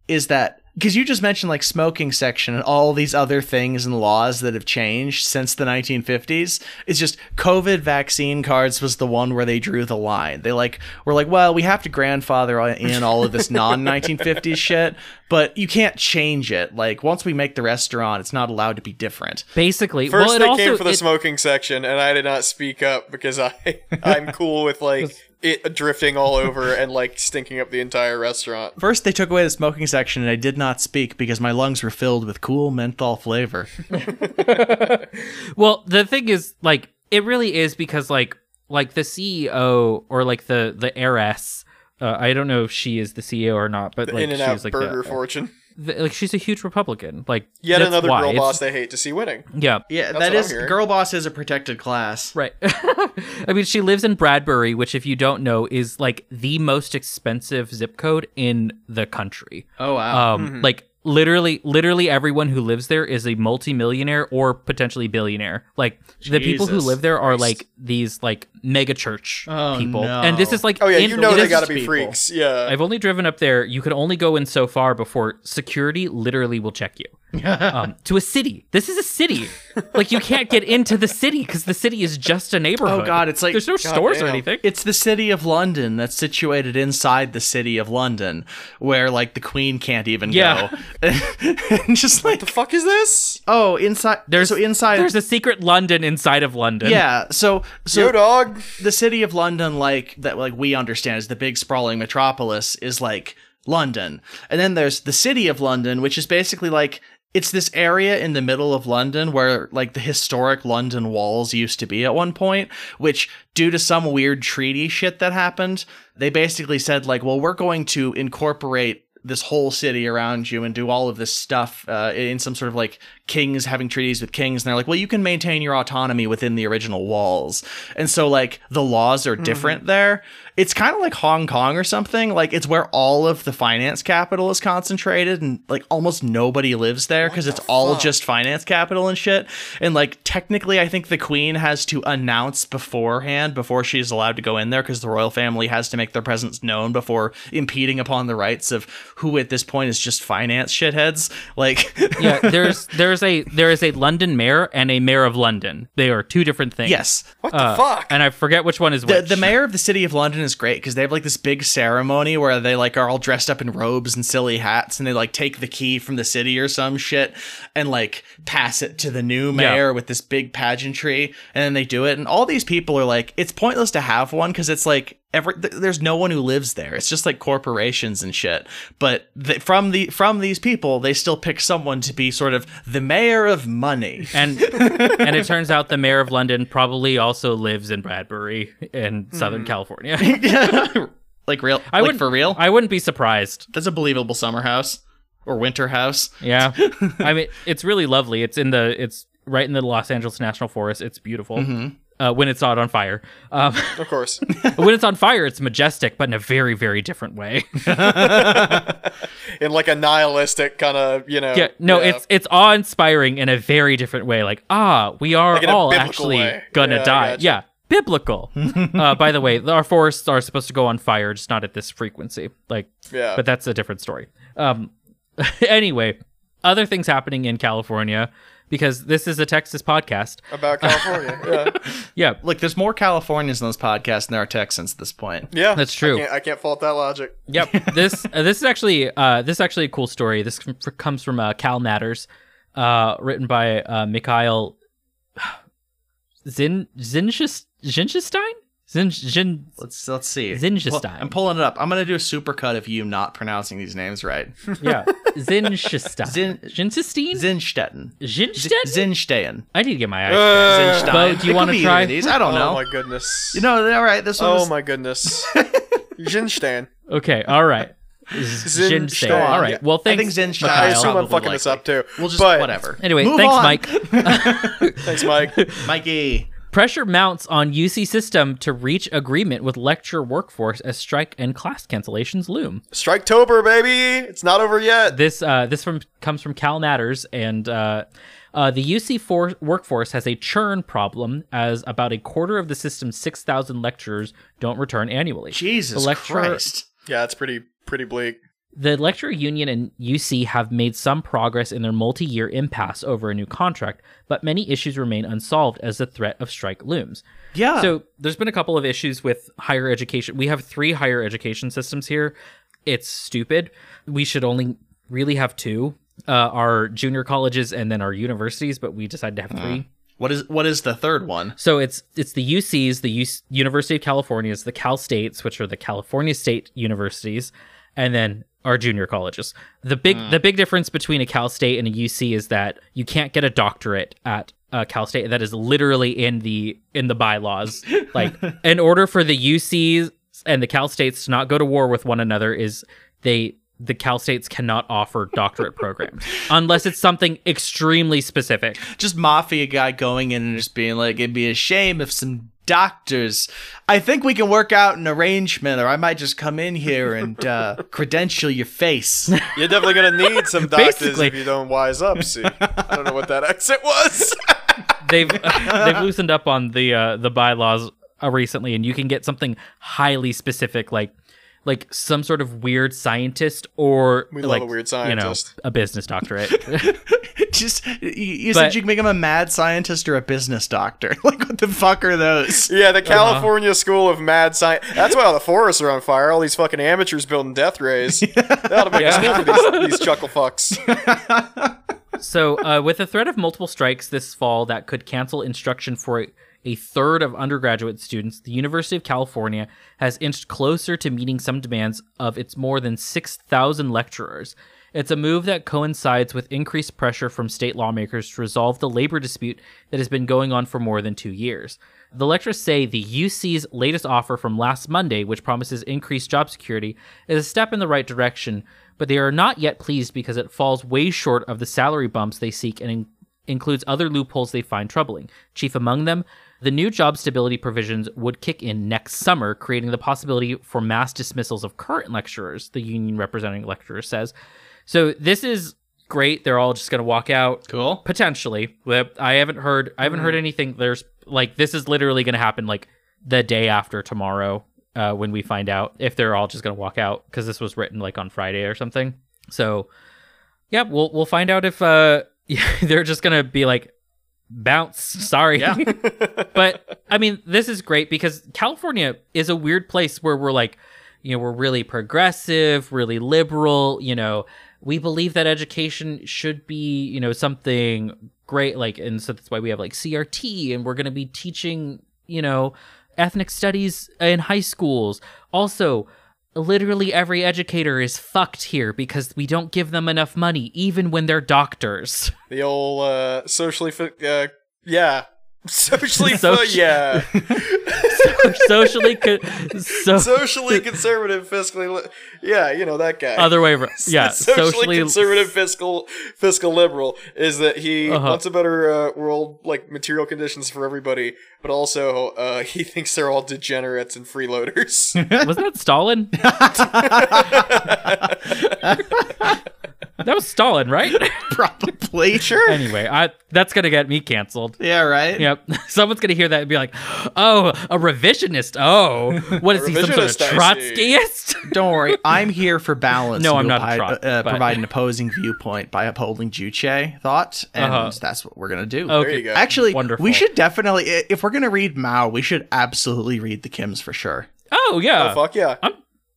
is that because you just mentioned like smoking section and all these other things and laws that have changed since the 1950s. It's just COVID vaccine cards was the one where they drew the line. They like were like, well, we have to grandfather in all of this non 1950s shit, but you can't change it. Like once we make the restaurant, it's not allowed to be different. Basically. First, well, it they also, came for the it- smoking section, and I did not speak up because I I'm cool with like it drifting all over and like stinking up the entire restaurant. First, they took away the smoking section, and I did not speak because my lungs were filled with cool menthol flavor. Well, the thing is, like, it really is because, like, like the CEO or like the the heiress. Uh, I don't know if she is the CEO or not, but like In and she's out like burger the, fortune. The- like she's a huge Republican. Like Yet that's another why. girl It's- boss they hate to see winning. Yeah, Yeah, That's that what I'm is hearing. girl boss is a protected class. Right. I mean, she lives in Bradbury, which, if you don't know, is like the most expensive zip code in the country. Oh wow. Um, like literally, literally everyone who lives there is a multimillionaire or potentially billionaire. Like the people who live there are like these like mega church Oh, people, no. and this is like Oh yeah, in- you know it they is- gotta be people. freaks. Yeah. I've only driven up there. You can only go in so far before security literally will check you. um, to a city. This is a city. like you can't get into the city because the city is just a neighborhood. Oh, God, it's like- there's no stores or anything. It's the city of London that's situated inside the city of London, where like the Queen can't even Yeah. go. and just like the fuck is this? oh, inside. There's so inside. There's a secret London inside of London. yeah. So so Yo, dog. the city of London, like that, like we understand is the big sprawling metropolis, is like London, and then there's the city of London, which is basically like it's this area in the middle of London where like the historic London walls used to be at one point, which due to some weird treaty shit that happened, they basically said like, well, we're going to incorporate this whole city around you and do all of this stuff uh, in some sort of like kings having treaties with kings and they're like well you can maintain your autonomy within the original walls. And so like the laws are different mm-hmm. there. It's kind of like hong kong or something like it's where all of the finance capital is concentrated and like almost nobody lives there because it's all just finance capital and shit. And like technically i think the queen has to announce beforehand before she's allowed to go in there because the royal family has to make their presence known before impeding upon the rights of who at this point is just finance shitheads. Like yeah. There's there's a there is a London mayor and a mayor of London. They are two different things. yes What the Uh, fuck? And I forget which one is the, which. the mayor of the city of london is great because they have like this big ceremony where they like are all dressed up in robes and silly hats and they like take the key from the city or some shit and like pass it to the new mayor with this big pageantry and then they do it and all these people are like it's pointless to have one because it's like every th- there's no one who lives there it's just like corporations and shit but th- from the from these people they still pick someone to be sort of the mayor of money and and it turns out the mayor of London probably also lives in Bradbury in Southern California. like real I like wouldn't for real I wouldn't be surprised. that's a believable summer house or winter house Yeah, I mean it's really lovely. It's in the it's right in the Los Angeles National Forest. It's beautiful. Mm-hmm. Uh, when it's not on fire. Um, of course. when it's on fire, it's majestic, but in a very, very different way. In like a nihilistic kind of, you know. yeah, no, it's it's awe inspiring in a very different way. Like, ah, we are Like all actually way. gonna Yeah, die. gotcha. Yeah, biblical. uh, by the way, our forests are supposed to go on fire, just not at this frequency. Like, Yeah. but that's a different story. Um, anyway, other things happening in California because this is a Texas podcast. about California. yeah. Yeah, Look, there's more Californians in this podcast than there are Texans at this point. Yeah. That's true. I can't, I can't fault that logic. Yep. This uh, this is actually uh, this is actually a cool story. This com- comes from uh, Cal Matters, uh, written by uh, Mikhail Zin Zinshis- Zinshestein. Zin Zin. Let's let's see. Zingenstein. Pull- I'm pulling it up. I'm gonna do a supercut of you not pronouncing these names right. Yeah, Zinshestein. Zin- Zinshestein. Zinstetten. Zinstein. Zinstein. I need to get my eyes. Uh, Zinstein. Bo, do you wanna try? These? I don't oh know. Oh my goodness. You know, all right. This one. oh was- my goodness. Jinstan. Okay, all right. Zin- Jinsei. Stan. All right. Well, I think Zen I assume I'm probably fucking this up too. We'll just but, whatever. Anyway, Move thanks, on. Mike. Thanks, Mike. Mikey. Pressure mounts on UC system to reach agreement with lecture workforce as strike and class cancellations loom. Striketober, baby. It's not over yet. This uh, this from comes from Cal Matters, and uh, uh, the UC for- workforce has a churn problem as about a quarter of the system's six thousand lecturers don't return annually. Jesus lecturer, Christ. Yeah, it's pretty pretty bleak. The lecturer union and UC have made some progress in their multi-year impasse over a new contract, but many issues remain unsolved as the threat of strike looms. Yeah. So there's been a couple of issues with higher education. We have three higher education systems here. It's stupid. We should only really have two. Uh, our junior colleges and then our universities, but we decided to have three. what is what is the third one? So it's it's the UCs, the U- University of California's, the Cal States, which are the California State universities, and then our junior colleges. The big the big difference between a Cal State and a UC is that you can't get a doctorate at uh, Cal State. That is literally in the in the bylaws. like in order for the UCs and the Cal States to not go to war with one another, is they the Cal States cannot offer doctorate programs unless it's something extremely specific. Just mafia guy going in and just being like, it'd be a shame if some doctors. I think we can work out an arrangement, or I might just come in here and uh, credential your face. You're definitely gonna need some doctors Basically. if you don't wise up. See, I don't know what that exit was. they've they've loosened up on the uh, the bylaws uh, recently, and you can get something highly specific, like like some sort of weird scientist or We love like a weird scientist. you know scientist. a business doctorate. just you, you But- said you can make him a mad scientist or a business doctor. like, what the fuck are those? yeah, the California School of Mad Science. That's why all the forests are on fire. All these fucking amateurs building death rays. That ought to make a school for these, these chuckle fucks. so, uh, with the threat of multiple strikes this fall that could cancel instruction for a, third of undergraduate students, the University of California has inched closer to meeting some demands of its more than 6,000 lecturers. It's a move that coincides with increased pressure from state lawmakers to resolve the labor dispute that has been going on for more than two years. The lecturers say the UC's latest offer from last Monday, which promises increased job security, is a step in the right direction, but they are not yet pleased because it falls way short of the salary bumps they seek and in- includes other loopholes they find troubling. Chief among them, the new job stability provisions would kick in next summer, creating the possibility for mass dismissals of current lecturers, the union representing lecturers says. So this is great. They're all just going to walk out Cool. potentially. I haven't heard I haven't heard anything there's like this is literally going to happen like the day after tomorrow uh, when we find out if they're all just going to walk out because this was written like on Friday or something. So yeah, we'll we'll find out if uh they're just going to be like bounce. Sorry. Yeah. but I mean, this is great because California is a weird place where we're like, you know, we're really progressive, really liberal, you know, we believe that education should be, you know, something great like and so that's why we have like CRT and we're going to be teaching, you know, ethnic studies in high schools. Also, literally every educator is fucked here because we don't give them enough money even when they're doctors. The old uh, socially, fi- uh, yeah, socially, fi- Soci- yeah, Socially co- so socially conservative, fiscally, li- yeah, you know that guy. other way around. Yeah, socially, socially conservative, fiscal, fiscal liberal is that he Uh-huh. wants a better uh, world, like material conditions for everybody, but also uh, he thinks they're all degenerates and freeloaders. Wasn't that Stalin? that was Stalin, right? Probably. sure. anyway, I that's gonna get me canceled. Yeah, right? Yep. Someone's gonna hear that and be like, "Oh, a revisionist. Oh, what is he? Some sort of revisionist, I see. Trotskyist?" Don't worry, I'm here for balance. No, I'm we'll not a trot, uh, but- provide an opposing viewpoint by upholding Juche thought, and Uh-huh. that's what we're gonna do. Okay. you go. Actually, Wonderful. we should definitely, if we're gonna read Mao, we should absolutely read the Kims for sure. Oh yeah, oh fuck yeah.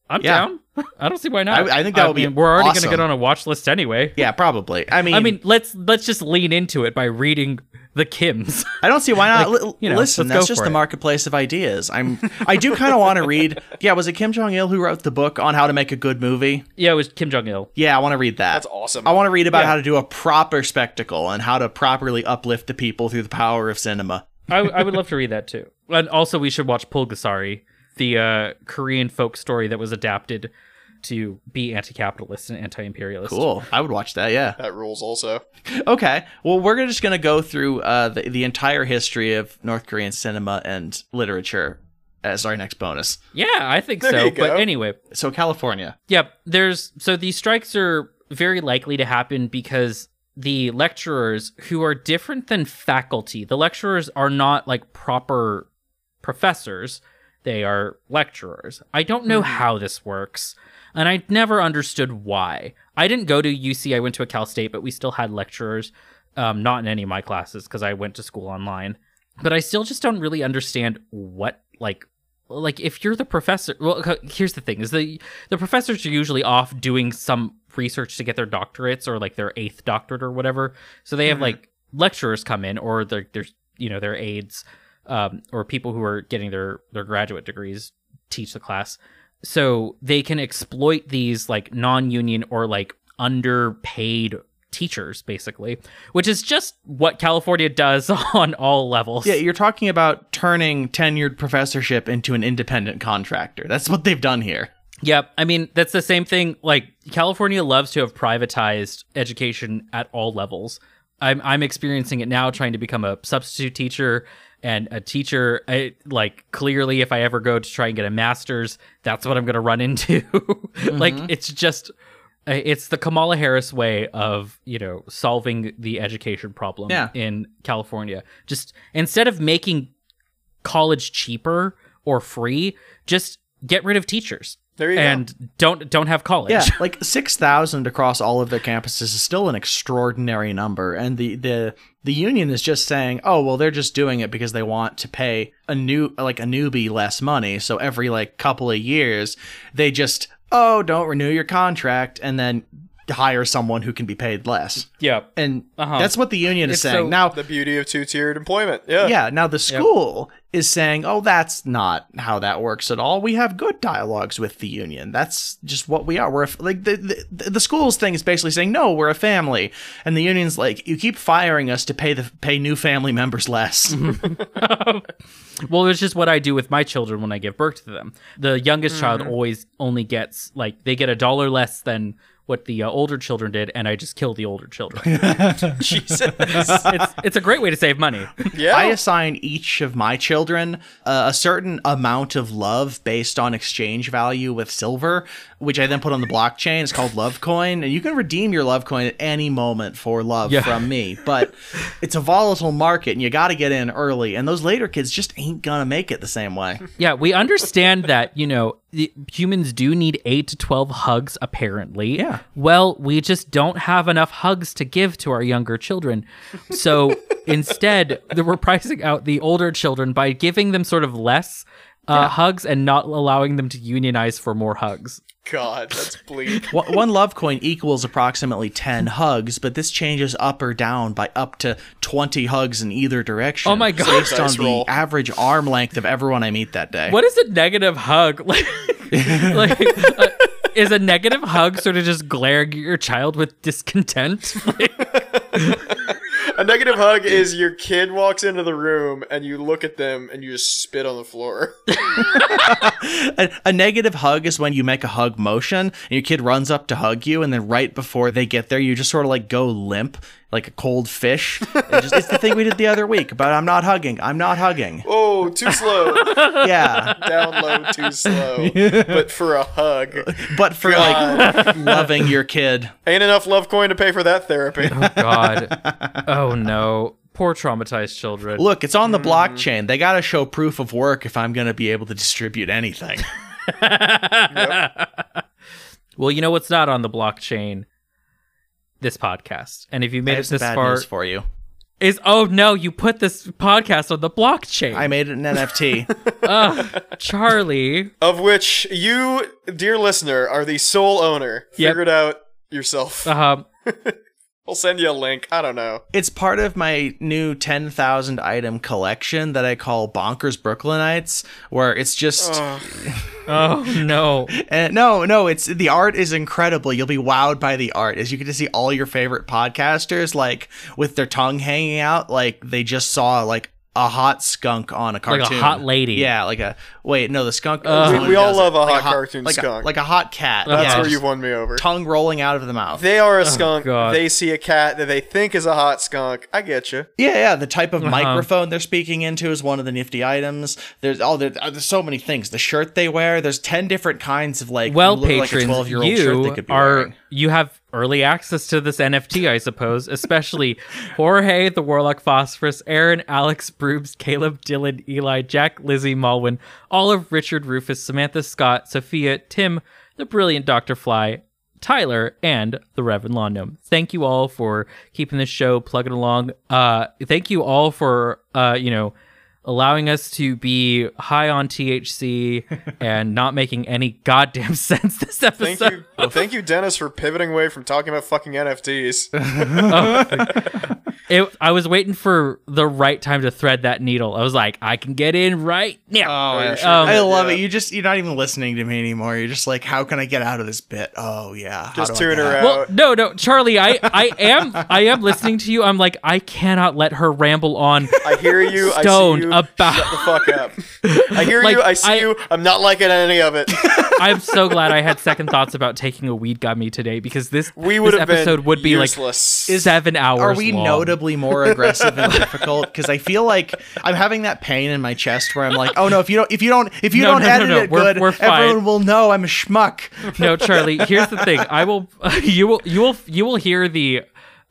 I'm Yeah. down. I don't see why not. I- I think that would be We're already awesome. gonna get on a watch list anyway. Yeah, probably. I mean, I mean, let's let's just lean into it by reading the Kims. I don't see why not. Like, Li- you know, listen, let's that's just the it. marketplace of ideas. I'm. I do kind of want to read. Yeah, was it Kim Jong Il who wrote the book on how to make a good movie? yeah, it was Kim Jong Il. Yeah, I want to read that. That's awesome. I want to read about Yeah. how to do a proper spectacle and how to properly uplift the people through the power of cinema. I, I would love to read that too. And also, we should watch Pulgasari. the uh, Korean folk story that was adapted to be anti-capitalist and anti-imperialist. Cool. I would watch that. Yeah. That rules also. Okay. Well, we're just going to go through uh, the, the entire history of North Korean cinema and literature as our next bonus. Yeah, I think There so. you But anyway, So, California. Yep. There's so these strikes are very likely to happen because the lecturers who are different than faculty, the lecturers are not like proper professors, they are lecturers. I don't know how this works, and I never understood why. I didn't go to UC, I went to a Cal State, but we still had lecturers, um, not in any of my classes because I went to school online. But I still just don't really understand what like like if you're the professor well here's the thing is the the professors are usually off doing some research to get their doctorates or like their eighth doctorate or whatever so they have like lecturers come in or their their you know their aides um, or people who are getting their their graduate degrees teach the class so they can exploit these like non-union or like underpaid teachers basically which is just what california does on all levels Yeah, you're talking about turning tenured professorship into an independent contractor. That's what they've done here. Yep. I mean, that's the same thing. Like, California loves to have privatized education at all levels. I'm, I'm experiencing it now trying to become a substitute teacher and a teacher. I, like, clearly, if I ever go to try and get a master's, that's what I'm going to run into. like, it's just, uh, it's the Kamala Harris way of, you know, solving the education problem Yeah. in California. Just instead of making college cheaper or free, just get rid of teachers There you and don't don't have college. Yeah, like six thousand across all of their campuses is still an extraordinary number, and the the the union is just saying, oh well, they're just doing it because they want to pay a new like a newbie less money. So every like couple of years, they just oh don't renew your contract, and then hire someone who can be paid less. yeah. And Uh-huh. that's what the union is It's saying. so- now, The beauty of two-tiered employment. Yeah. yeah, now the school is saying, "Oh, that's not how that works at all. We have good dialogues with the union. That's just what we are. We're a f- like the, the the school's thing is basically saying, "No, we're a family." And the union's like, "You keep firing us to pay the pay new family members less." Well, it's just what I do with my children when I give birth to them. The youngest child always only gets like they get a dollar less than what the uh, older children did, and I just kill the older children. Jesus. it's it's a great way to save money. yeah. I assign each of my children uh, a certain amount of love based on exchange value with silver, which I then put on the blockchain. It's called Love Coin, and you can redeem your Love Coin at any moment for love Yeah. from me. But it's a volatile market, and you got to get in early. And those later kids just ain't gonna make it the same way. Yeah, we understand that, you know, humans do need 8 to 12 hugs apparently. Yeah. Well, we just don't have enough hugs to give to our younger children. So instead, we're pricing out the older children by giving them sort of less uh, hugs and not allowing them to unionize for more hugs. God, that's bleak. One one love coin equals approximately 10 hugs, but this changes up or down by up to 20 hugs in either direction. Oh my God. Based on Dice the roll. average arm length of everyone I meet that day. What is a negative hug? Like, like uh, is a negative hug sort of just glaring at your child with discontent? A negative hug is your kid walks into the room and you look at them and you just spit on the floor. A, a negative hug is when you make a hug motion and your kid runs up to hug you, and then right before they get there, you just sort of like go limp, like a cold fish. It just, it's the thing we did the other week, but I'm not hugging. I'm not hugging. Oh, too slow. Yeah. Down low, too slow. But for a hug, But for like loving your kid. ain't enough love coin to pay for that therapy. Oh, God. Oh no. Poor traumatized children. Look, it's on the hmm. blockchain. They got to show proof of work if I'm going to be able to distribute anything. Well, you know what's not on the blockchain? This podcast. And if you made it some this bad far, news for you. is oh no, you put this podcast on the blockchain. I made it an NFT. Ugh, Charlie. of which you, dear listener, are the sole owner. Yep. Figure it out yourself. Um, I'll send you a link. I don't know. it's part of my new 10,000 item collection that I call Bonkers Brooklynites, where it's just. Ugh. oh no. Uh, no, no, it's the art is incredible. You'll be wowed by the art as you get to see all your favorite podcasters like with their tongue hanging out, like they just saw like a hot skunk on a cartoon, Like a hot lady. Yeah, like a wait, no, the skunk. Uh, We- we all love a Like hot cartoon like skunk. A, like a hot cat. That's That's yeah, where you've won me over. tongue rolling out of the mouth. They are a skunk. God. They see a cat that they think is a hot skunk. I get you. Yeah, yeah. The type of Uh-huh. microphone they're speaking into is one of the nifty items. There's oh, there, uh, there's so many things. The shirt they wear. There's ten different kinds of like. Well, you look like a patrons, 12 year old shirt they you could be are wearing. You have early access to this NFT, I suppose. Especially Jorge, the Warlock Phosphorus, Aaron, Alex, Broobs, Caleb, Dylan, Eli, Jack, Lizzie, Malwin, Olive, Richard, Rufus, Samantha, Scott, Sophia, Tim, the brilliant Doctor Fly, Tyler, and the Reverend Lawn Gnome. Thank you all for keeping this show plugging along. Uh, thank you all for uh, you know allowing us to be high on THC and not making any goddamn sense this episode. Thank episode. you, thank you, Denis, for pivoting away from talking about fucking NFTs. It, I was waiting for the right time to thread that needle. I was like, I can get in right now. Oh, you're sure Um, I love yeah. it. You just you're not even listening to me anymore. You're just like, how can I get out of this bit? Oh yeah, Just do I tune her out? out. Well, no, no, Charlie, I, I am, I am listening to you. I'm like, I cannot let her ramble on. I hear you. Stoned I see you. About- Shut the fuck up. I hear Like, you. I see I- you. I'm not liking any of it. I'm so glad I had second thoughts about taking a weed gummy today because this, We would this have episode would be useless. like seven hours. Are we long. notably more aggressive and difficult? Because I feel like I'm having that pain in my chest where I'm like, oh no, if you don't, if you don't, if you No, don't no, no, edit no, it we're- good, we're fine. everyone will know I'm a schmuck. no, Charlie. Here's the thing. I will. You will. You will. You will hear the.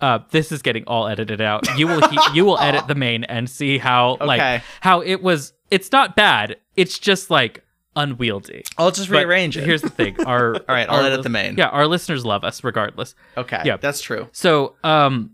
Uh, this is getting all edited out. You will. He, you will edit the main and see how Okay. like how it was. It's not bad. It's just like unwieldy. I'll just But rearrange it. Here's the thing. Our all right, I'll edit the main. Yeah, our listeners love us regardless. okay, Yeah. that's true. So, um,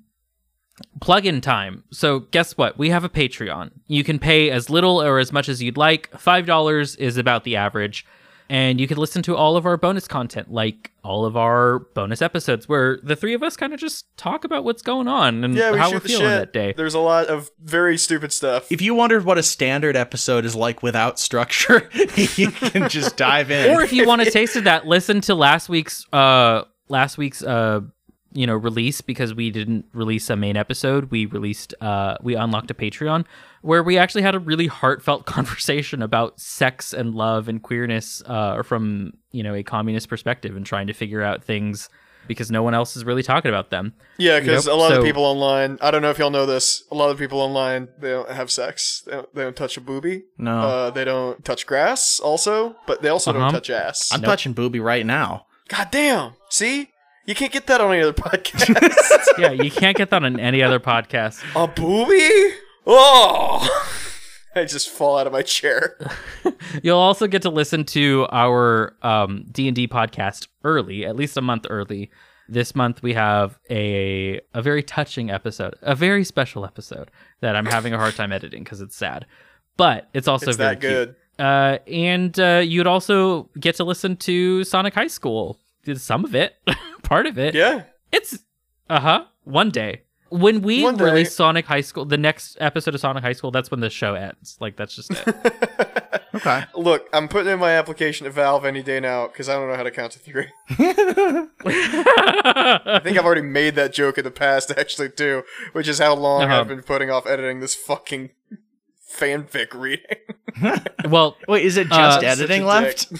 plug-in time. So, guess what? We have a Patreon. You can pay as little or as much as you'd like. Five dollars is about the average, and you can listen to all of our bonus content, like all of our bonus episodes, where the three of us kind of just talk about what's going on and yeah, we how we're feeling shit. that day. There's a lot of very stupid stuff. If you wondered what a standard episode is like without structure, you can just dive in. or if you want to taste of that, listen to last week's uh last week's uh you know release because we didn't release a main episode. We released uh we unlocked a Patreon where we actually had a really heartfelt conversation about sex and love and queerness uh from you know a communist perspective and trying to figure out things because no one else is really talking about them. yeah, because Yep, a lot so- of people online. I don't know if y'all know this. A lot of people online they don't have sex. They don't, they don't touch a booby. No. Uh, they don't touch grass. Also, but they also Uh-huh. don't touch ass. I'm touching booby right now. God damn. See, you can't get that on any other podcast. yeah, you can't get that on any other podcast. a booby? Oh. I just fall out of my chair. You'll also get to listen to our um, D&D podcast early, at least a month early. This month we have a a very touching episode, a very special episode that I'm having a hard time editing because it's sad, but it's also It's very that good. Uh, and uh, you'd also get to listen to Sonic High School, some of it, part of it. Yeah. It's uh huh. One day when we One day. release Sonic High School, the next episode of Sonic High School, that's when the show ends. Like that's just it. Okay. Look, I'm putting in my application to Valve any day now because I don't know how to count to three. I think I've already made that joke in the past, actually, too, which is how long Uh-huh. I've been putting off editing this fucking fanfic reading. well, Wait, is it Uh, just Such a editing dick. left?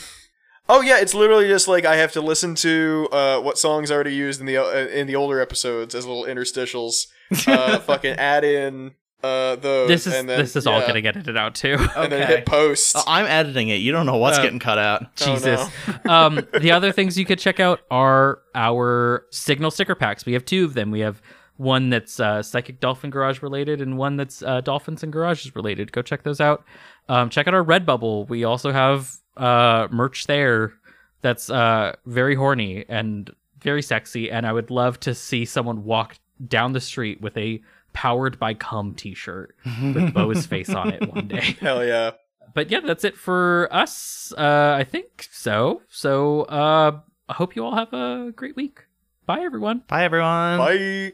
Oh yeah, it's literally just like I have to listen to uh, what songs I already used in the uh, in the older episodes as little interstitials. Uh, fucking add in uh, those. this is and then, this is all gonna get edited out too. And then hit post. Oh, I'm editing it. You don't know what's Uh, getting cut out. Oh, Jesus. um, the other things you could check out are our signal sticker packs. We have two of them. We have one that's uh, Psychic Dolphin Garage related and one that's uh, Dolphins and Garages related. Go check those out. Um, check out our Redbubble. We also have uh, merch there that's uh, very horny and very sexy. And I would love to see someone walk down the street with a powered by cum t-shirt with Bo's face on it one day Hell yeah. but yeah, that's it for us. Uh, I think so. So uh, I hope you all have a great week. Bye, everyone. Bye, everyone. Bye.